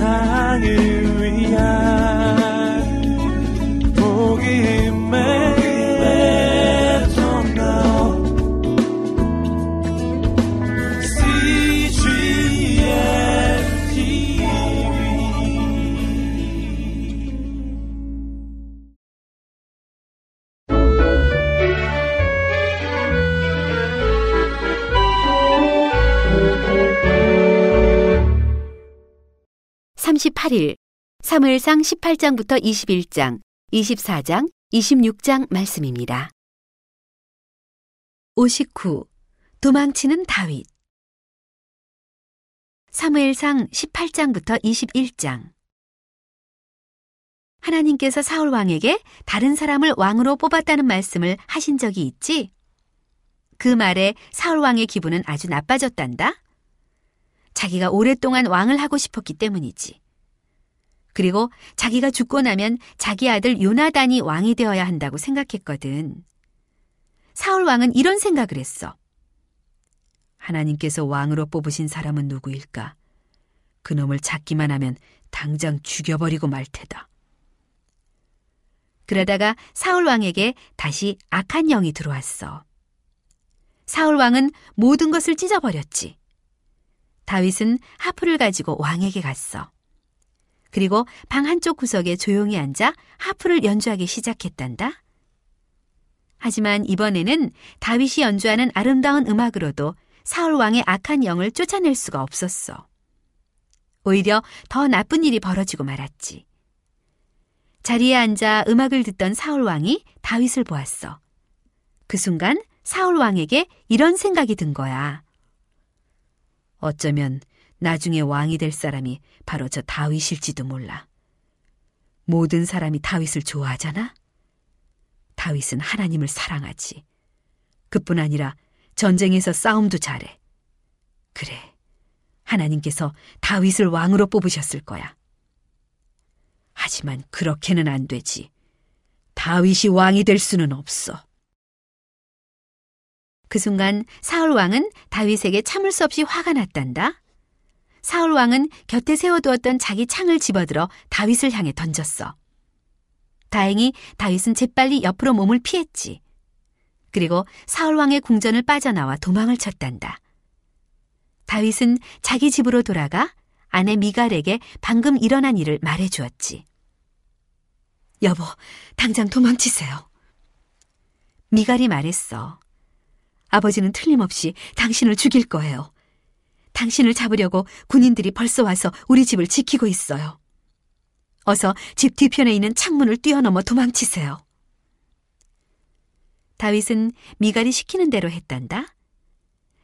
세상을 (38일) 사무엘상 18장부터 21장, 24장, 26장 말씀입니다. 59. 도망치는 다윗 사무엘상 18장부터 21장 하나님께서 사울 왕에게 다른 사람을 왕으로 뽑았다는 말씀을 하신 적이 있지? 그 말에 사울 왕의 기분은 아주 나빠졌단다? 자기가 오랫동안 왕을 하고 싶었기 때문이지. 그리고 자기가 죽고 나면 자기 아들 요나단이 왕이 되어야 한다고 생각했거든. 사울 왕은 이런 생각을 했어. 하나님께서 왕으로 뽑으신 사람은 누구일까? 그놈을 찾기만 하면 당장 죽여버리고 말 테다. 그러다가 사울 왕에게 다시 악한 영이 들어왔어. 사울 왕은 모든 것을 찢어버렸지. 다윗은 하프를 가지고 왕에게 갔어. 그리고 방 한쪽 구석에 조용히 앉아 하프를 연주하기 시작했단다. 하지만 이번에는 다윗이 연주하는 아름다운 음악으로도 사울 왕의 악한 영을 쫓아낼 수가 없었어. 오히려 더 나쁜 일이 벌어지고 말았지. 자리에 앉아 음악을 듣던 사울 왕이 다윗을 보았어. 그 순간 사울 왕에게 이런 생각이 든 거야. 어쩌면 나중에 왕이 될 사람이 바로 저 다윗일지도 몰라. 모든 사람이 다윗을 좋아하잖아? 다윗은 하나님을 사랑하지. 그뿐 아니라 전쟁에서 싸움도 잘해. 그래. 하나님께서 다윗을 왕으로 뽑으셨을 거야. 하지만 그렇게는 안 되지. 다윗이 왕이 될 수는 없어. 그 순간 사울 왕은 다윗에게 참을 수 없이 화가 났단다. 사울 왕은 곁에 세워두었던 자기 창을 집어들어 다윗을 향해 던졌어. 다행히 다윗은 재빨리 옆으로 몸을 피했지. 그리고 사울 왕의 궁전을 빠져나와 도망을 쳤단다. 다윗은 자기 집으로 돌아가 아내 미갈에게 방금 일어난 일을 말해 주었지. 여보, 당장 도망치세요. 미갈이 말했어. 아버지는 틀림없이 당신을 죽일 거예요. 당신을 잡으려고 군인들이 벌써 와서 우리 집을 지키고 있어요. 어서 집 뒤편에 있는 창문을 뛰어넘어 도망치세요. 다윗은 미갈이 시키는 대로 했단다.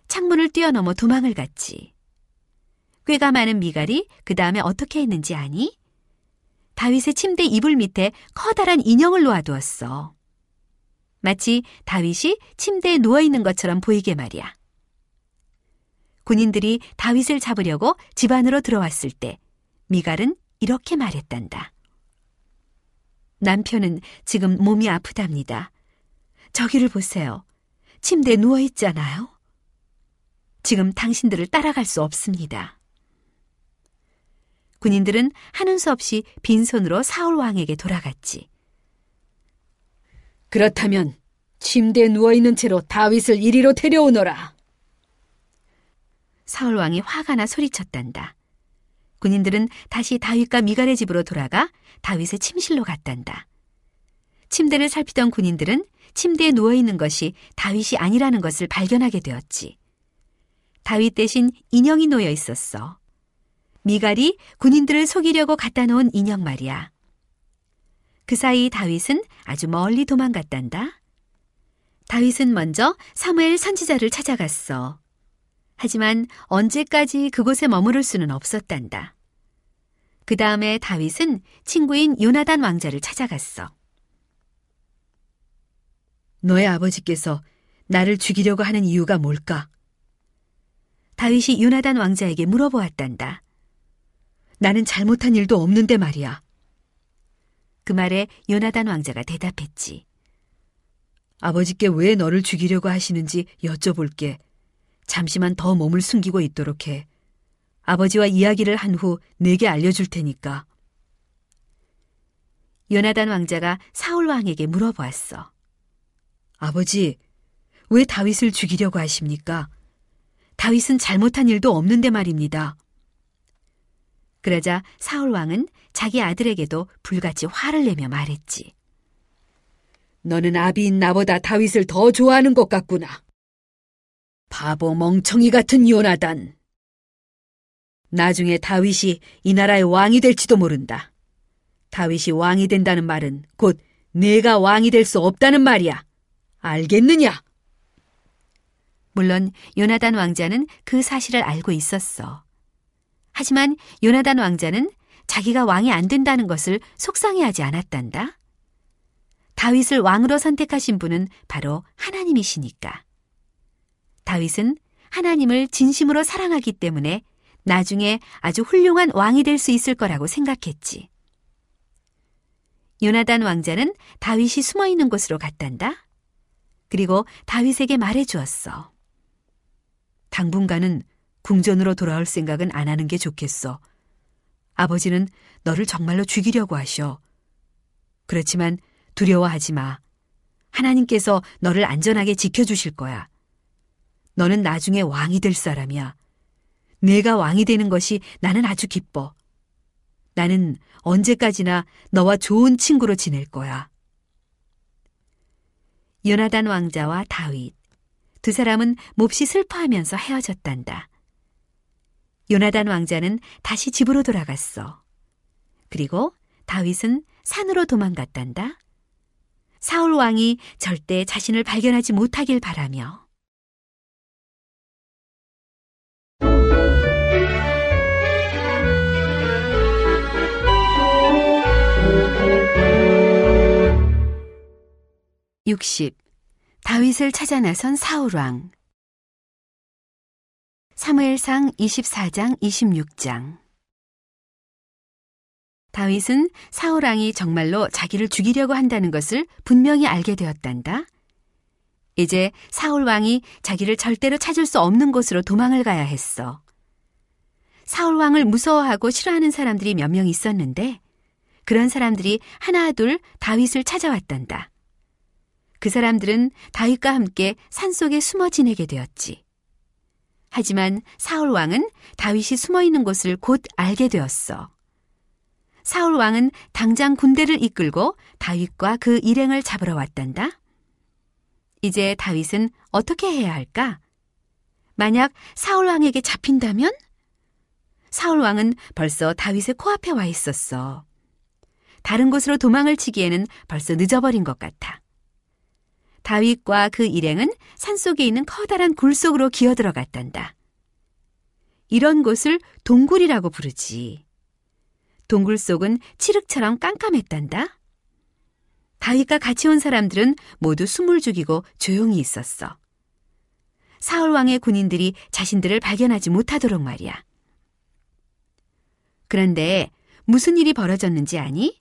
창문을 뛰어넘어 도망을 갔지. 꾀가 많은 미갈이 그 다음에 어떻게 했는지 아니? 다윗의 침대 이불 밑에 커다란 인형을 놓아두었어. 마치 다윗이 침대에 누워있는 것처럼 보이게 말이야. 군인들이 다윗을 잡으려고 집 안으로 들어왔을 때 미갈은 이렇게 말했단다. 남편은 지금 몸이 아프답니다. 저기를 보세요. 침대에 누워 있잖아요. 지금 당신들을 따라갈 수 없습니다. 군인들은 하는 수 없이 빈손으로 사울 왕에게 돌아갔지. 그렇다면 침대에 누워 있는 채로 다윗을 이리로 데려오너라. 사울 왕이 화가 나 소리쳤단다. 군인들은 다시 다윗과 미갈의 집으로 돌아가 다윗의 침실로 갔단다. 침대를 살피던 군인들은 침대에 누워 있는 것이 다윗이 아니라는 것을 발견하게 되었지. 다윗 대신 인형이 놓여 있었어. 미갈이 군인들을 속이려고 갖다 놓은 인형 말이야. 그 사이 다윗은 아주 멀리 도망갔단다. 다윗은 먼저 사무엘 선지자를 찾아갔어. 하지만 언제까지 그곳에 머무를 수는 없었단다. 그 다음에 다윗은 친구인 요나단 왕자를 찾아갔어. 너의 아버지께서 나를 죽이려고 하는 이유가 뭘까? 다윗이 요나단 왕자에게 물어보았단다. 나는 잘못한 일도 없는데 말이야. 그 말에 요나단 왕자가 대답했지. 아버지께 왜 너를 죽이려고 하시는지 여쭤볼게. 잠시만 더 몸을 숨기고 있도록 해. 아버지와 이야기를 한 후 내게 알려줄 테니까. 요나단 왕자가 사울 왕에게 물어보았어. 아버지, 왜 다윗을 죽이려고 하십니까? 다윗은 잘못한 일도 없는데 말입니다. 그러자 사울 왕은 자기 아들에게도 불같이 화를 내며 말했지. 너는 아비인 나보다 다윗을 더 좋아하는 것 같구나. 바보 멍청이 같은 요나단. 나중에 다윗이 이 나라의 왕이 될지도 모른다. 다윗이 왕이 된다는 말은 곧 내가 왕이 될 수 없다는 말이야. 알겠느냐? 물론 요나단 왕자는 그 사실을 알고 있었어. 하지만 요나단 왕자는 자기가 왕이 안 된다는 것을 속상해하지 않았단다. 다윗을 왕으로 선택하신 분은 바로 하나님이시니까. 다윗은 하나님을 진심으로 사랑하기 때문에 나중에 아주 훌륭한 왕이 될 수 있을 거라고 생각했지. 요나단 왕자는 다윗이 숨어 있는 곳으로 갔단다. 그리고 다윗에게 말해 주었어. 당분간은 궁전으로 돌아올 생각은 안 하는 게 좋겠어. 아버지는 너를 정말로 죽이려고 하셔. 그렇지만 두려워하지 마. 하나님께서 너를 안전하게 지켜주실 거야. 너는 나중에 왕이 될 사람이야. 내가 왕이 되는 것이 나는 아주 기뻐. 나는 언제까지나 너와 좋은 친구로 지낼 거야. 요나단 왕자와 다윗 두 사람은 몹시 슬퍼하면서 헤어졌단다. 요나단 왕자는 다시 집으로 돌아갔어. 그리고 다윗은 산으로 도망갔단다. 사울 왕이 절대 자신을 발견하지 못하길 바라며. 육십 다윗을 찾아 나선 사울왕 사무엘상 24장 26장 다윗은 사울왕이 정말로 자기를 죽이려고 한다는 것을 분명히 알게 되었단다. 이제 사울왕이 자기를 절대로 찾을 수 없는 곳으로 도망을 가야 했어. 사울왕을 무서워하고 싫어하는 사람들이 몇 명 있었는데 그런 사람들이 하나둘 다윗을 찾아왔단다. 그 사람들은 다윗과 함께 산속에 숨어 지내게 되었지. 하지만 사울 왕은 다윗이 숨어 있는 곳을 곧 알게 되었어. 사울 왕은 당장 군대를 이끌고 다윗과 그 일행을 잡으러 왔단다. 이제 다윗은 어떻게 해야 할까? 만약 사울 왕에게 잡힌다면? 사울 왕은 벌써 다윗의 코앞에 와 있었어. 다른 곳으로 도망을 치기에는 벌써 늦어버린 것 같아. 다윗과 그 일행은 산속에 있는 커다란 굴 속으로 기어 들어갔단다. 이런 곳을 동굴이라고 부르지. 동굴 속은 칠흑처럼 깜깜했단다. 다윗과 같이 온 사람들은 모두 숨을 죽이고 조용히 있었어. 사울 왕의 군인들이 자신들을 발견하지 못하도록 말이야. 그런데 무슨 일이 벌어졌는지 아니?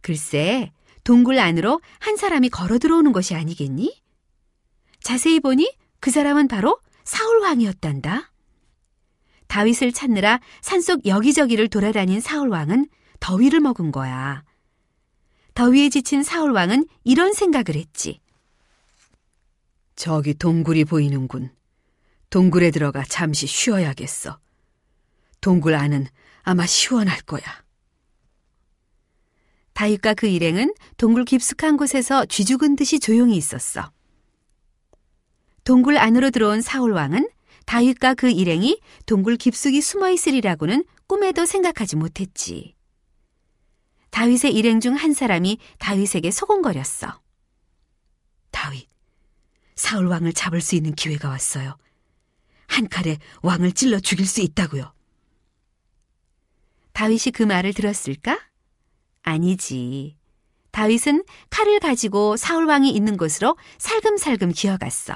글쎄, 동굴 안으로 한 사람이 걸어 들어오는 것이 아니겠니? 자세히 보니 그 사람은 바로 사울 왕이었단다. 다윗을 찾느라 산속 여기저기를 돌아다닌 사울 왕은 더위를 먹은 거야. 더위에 지친 사울 왕은 이런 생각을 했지. 저기 동굴이 보이는군. 동굴에 들어가 잠시 쉬어야겠어. 동굴 안은 아마 시원할 거야. 다윗과 그 일행은 동굴 깊숙한 곳에서 쥐죽은 듯이 조용히 있었어. 동굴 안으로 들어온 사울 왕은 다윗과 그 일행이 동굴 깊숙이 숨어 있으리라고는 꿈에도 생각하지 못했지. 다윗의 일행 중 한 사람이 다윗에게 소곤거렸어. 다윗, 사울 왕을 잡을 수 있는 기회가 왔어요. 한 칼에 왕을 찔러 죽일 수 있다고요. 다윗이 그 말을 들었을까? 아니지. 다윗은 칼을 가지고 사울왕이 있는 곳으로 살금살금 기어갔어.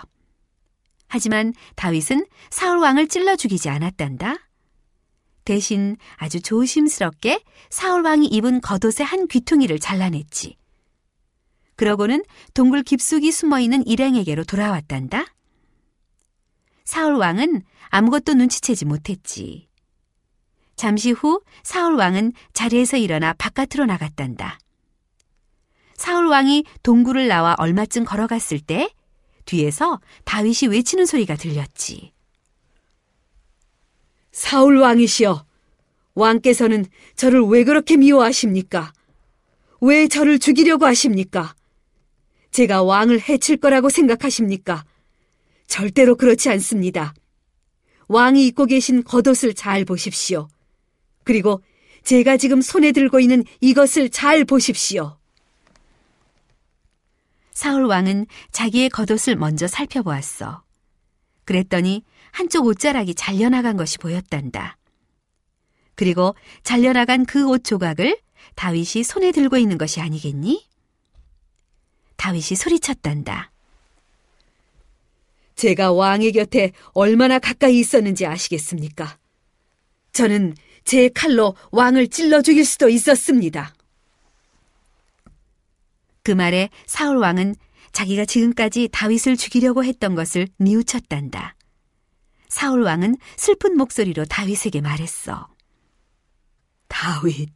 하지만 다윗은 사울왕을 찔러 죽이지 않았단다. 대신 아주 조심스럽게 사울왕이 입은 겉옷의 한 귀퉁이를 잘라냈지. 그러고는 동굴 깊숙이 숨어 있는 일행에게로 돌아왔단다. 사울왕은 아무것도 눈치채지 못했지. 잠시 후 사울 왕은 자리에서 일어나 바깥으로 나갔단다. 사울 왕이 동굴을 나와 얼마쯤 걸어갔을 때 뒤에서 다윗이 외치는 소리가 들렸지. 사울 왕이시여, 왕께서는 저를 왜 그렇게 미워하십니까? 왜 저를 죽이려고 하십니까? 제가 왕을 해칠 거라고 생각하십니까? 절대로 그렇지 않습니다. 왕이 입고 계신 겉옷을 잘 보십시오. 그리고 제가 지금 손에 들고 있는 이것을 잘 보십시오. 사울 왕은 자기의 겉옷을 먼저 살펴보았어. 그랬더니 한쪽 옷자락이 잘려나간 것이 보였단다. 그리고 잘려나간 그 옷 조각을 다윗이 손에 들고 있는 것이 아니겠니? 다윗이 소리쳤단다. 제가 왕의 곁에 얼마나 가까이 있었는지 아시겠습니까? 저는 제 칼로 왕을 찔러 죽일 수도 있었습니다. 그 말에 사울 왕은 자기가 지금까지 다윗을 죽이려고 했던 것을 뉘우쳤단다. 사울 왕은 슬픈 목소리로 다윗에게 말했어. 다윗,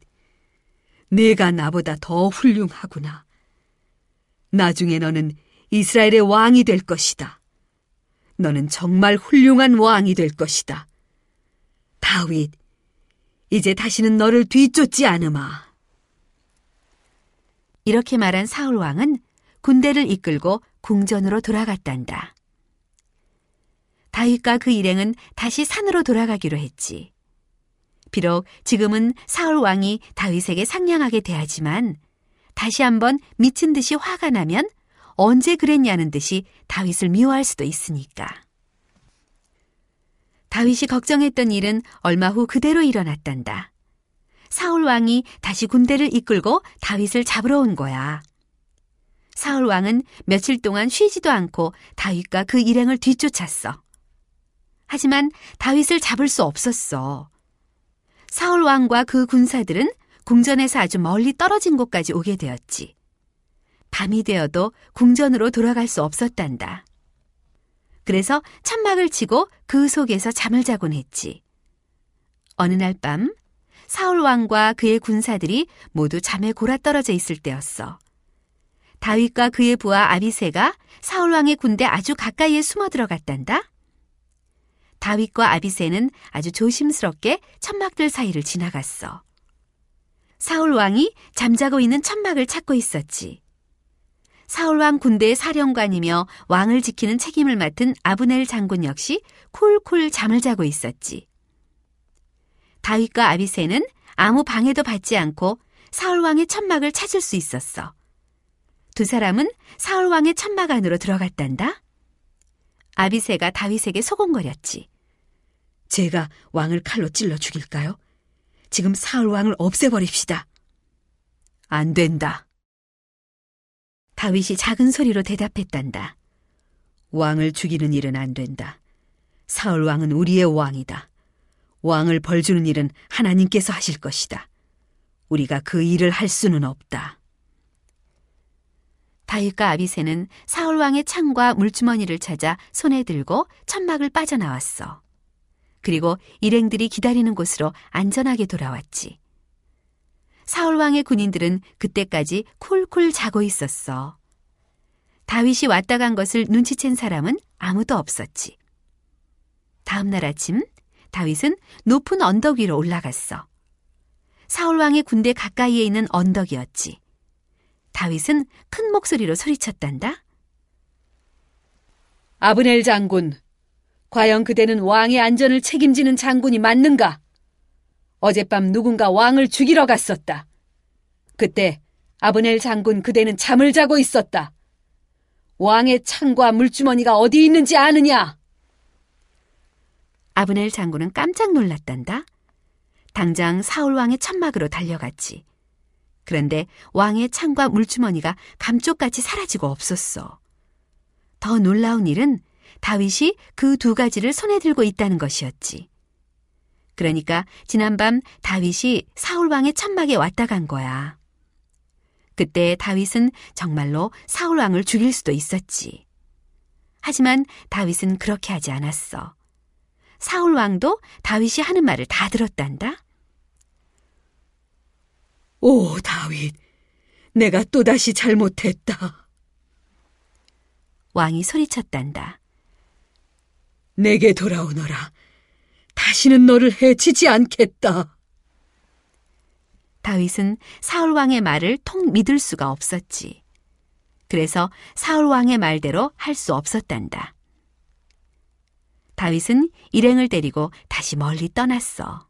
내가 나보다 더 훌륭하구나. 나중에 너는 이스라엘의 왕이 될 것이다. 너는 정말 훌륭한 왕이 될 것이다. 다윗, 이제 다시는 너를 뒤쫓지 않으마. 이렇게 말한 사울 왕은 군대를 이끌고 궁전으로 돌아갔단다. 다윗과 그 일행은 다시 산으로 돌아가기로 했지. 비록 지금은 사울 왕이 다윗에게 상냥하게 대하지만 다시 한번 미친 듯이 화가 나면 언제 그랬냐는 듯이 다윗을 미워할 수도 있으니까. 다윗이 걱정했던 일은 얼마 후 그대로 일어났단다. 사울 왕이 다시 군대를 이끌고 다윗을 잡으러 온 거야. 사울 왕은 며칠 동안 쉬지도 않고 다윗과 그 일행을 뒤쫓았어. 하지만 다윗을 잡을 수 없었어. 사울 왕과 그 군사들은 궁전에서 아주 멀리 떨어진 곳까지 오게 되었지. 밤이 되어도 궁전으로 돌아갈 수 없었단다. 그래서 천막을 치고 그 속에서 잠을 자곤 했지. 어느 날 밤, 사울 왕과 그의 군사들이 모두 잠에 골아 떨어져 있을 때였어. 다윗과 그의 부하 아비세가 사울 왕의 군대 아주 가까이에 숨어 들어갔단다. 다윗과 아비세는 아주 조심스럽게 천막들 사이를 지나갔어. 사울 왕이 잠자고 있는 천막을 찾고 있었지. 사울 왕 군대의 사령관이며 왕을 지키는 책임을 맡은 아브넬 장군 역시 쿨쿨 잠을 자고 있었지. 다윗과 아비세는 아무 방해도 받지 않고 사울 왕의 천막을 찾을 수 있었어. 두 사람은 사울 왕의 천막 안으로 들어갔단다. 아비세가 다윗에게 소곤거렸지. 제가 왕을 칼로 찔러 죽일까요? 지금 사울 왕을 없애버립시다. 안 된다. 다윗이 작은 소리로 대답했단다. 왕을 죽이는 일은 안 된다. 사울 왕은 우리의 왕이다. 왕을 벌주는 일은 하나님께서 하실 것이다. 우리가 그 일을 할 수는 없다. 다윗과 아비세는 사울 왕의 창과 물주머니를 찾아 손에 들고 천막을 빠져나왔어. 그리고 일행들이 기다리는 곳으로 안전하게 돌아왔지. 사울 왕의 군인들은 그때까지 쿨쿨 자고 있었어. 다윗이 왔다 간 것을 눈치챈 사람은 아무도 없었지. 다음 날 아침 다윗은 높은 언덕 위로 올라갔어. 사울 왕의 군대 가까이에 있는 언덕이었지. 다윗은 큰 목소리로 소리쳤단다. 아브넬 장군, 과연 그대는 왕의 안전을 책임지는 장군이 맞는가? 어젯밤 누군가 왕을 죽이러 갔었다. 그때 아브넬 장군 그대는 잠을 자고 있었다. 왕의 창과 물주머니가 어디 있는지 아느냐? 아브넬 장군은 깜짝 놀랐단다. 당장 사울 왕의 천막으로 달려갔지. 그런데 왕의 창과 물주머니가 감쪽같이 사라지고 없었어. 더 놀라운 일은 다윗이 그 두 가지를 손에 들고 있다는 것이었지. 그러니까 지난밤 다윗이 사울 왕의 천막에 왔다 간 거야. 그때 다윗은 정말로 사울 왕을 죽일 수도 있었지. 하지만 다윗은 그렇게 하지 않았어. 사울 왕도 다윗이 하는 말을 다 들었단다. 오, 다윗, 내가 또다시 잘못했다. 왕이 소리쳤단다. 내게 돌아오너라. 다시는 너를 해치지 않겠다. 다윗은 사울 왕의 말을 통 믿을 수가 없었지. 그래서 사울 왕의 말대로 할 수 없었단다. 다윗은 일행을 데리고 다시 멀리 떠났어.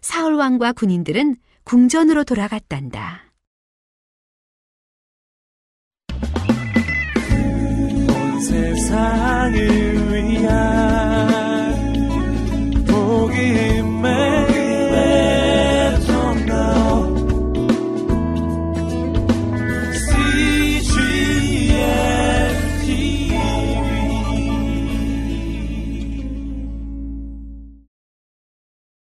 사울 왕과 군인들은 궁전으로 돌아갔단다. 온 세상을 위한